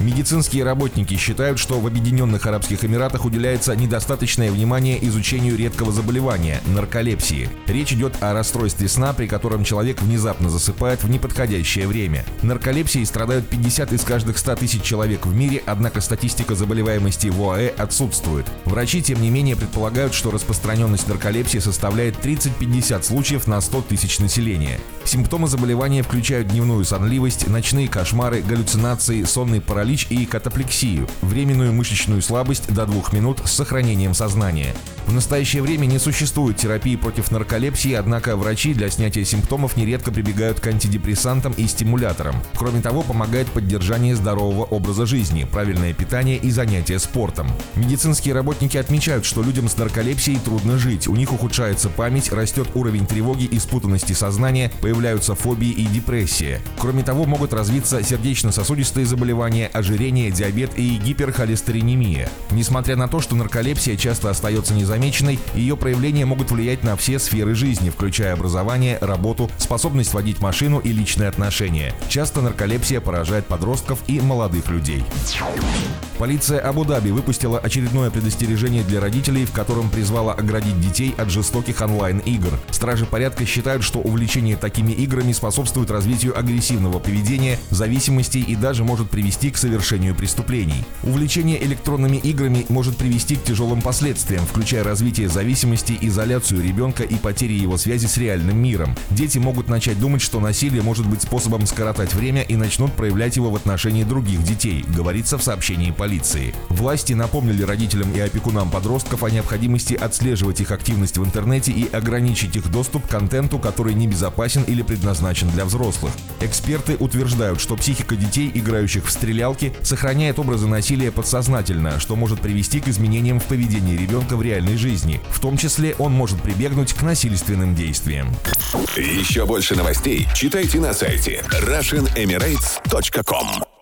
Медицинские работники считают, что в Объединенных Арабских Эмиратах уделяется недостаточное внимание изучению редкого заболевания – нарколепсии. Речь идет о расстройстве сна, при котором человек внезапно засыпает в неподходящее время. Нарколепсией страдают 50 из каждых 100 тысяч человек в мире, однако статистика заболеваемости в ОАЭ отсутствует. Врачи, тем не менее, предполагают, что распространенность нарколепсии составляет 30-50 случаев на 100 тысяч населения. Симптомы заболевания включают дневную сонливость, ночные кошмары, галлюцинации, сонный паралич, паралич и катаплексию, временную мышечную слабость до двух минут с сохранением сознания. В настоящее время не существует терапии против нарколепсии, однако врачи для снятия симптомов нередко прибегают к антидепрессантам и стимуляторам. Кроме того, помогает поддержание здорового образа жизни, правильное питание и занятия спортом. Медицинские работники отмечают, что людям с нарколепсией трудно жить, у них ухудшается память, растет уровень тревоги и спутанности сознания, появляются фобии и депрессия. Кроме того, могут развиться сердечно-сосудистые заболевания, ожирение, диабет и гиперхолестеринемия. Несмотря на то, что нарколепсия часто остается незамеченной, ее проявления могут влиять на все сферы жизни, включая образование, работу, способность водить машину и личные отношения. Часто нарколепсия поражает подростков и молодых людей. Полиция Абу-Даби выпустила очередное предостережение для родителей, в котором призвала оградить детей от жестоких онлайн-игр. Стражи порядка считают, что увлечение такими играми способствует развитию агрессивного поведения, зависимостей и даже может привести к совершению преступлений. Увлечение электронными играми может привести к тяжелым последствиям, включая развитие зависимости, изоляцию ребенка и потери его связи с реальным миром. Дети могут начать думать, что насилие может быть способом скоротать время и начнут проявлять его в отношении других детей, говорится в сообщении полиции. Власти напомнили родителям и опекунам подростков о необходимости отслеживать их активность в интернете и ограничить их доступ к контенту, который небезопасен или предназначен для взрослых. Эксперты утверждают, что психика детей, играющих в стрелялки, сохраняет образы насилия подсознательно, что может привести к изменениям в поведении ребенка в реальной жизни. В том числе он может прибегнуть к насильственным действиям. Еще больше новостей читайте на сайте RussianEmirates.com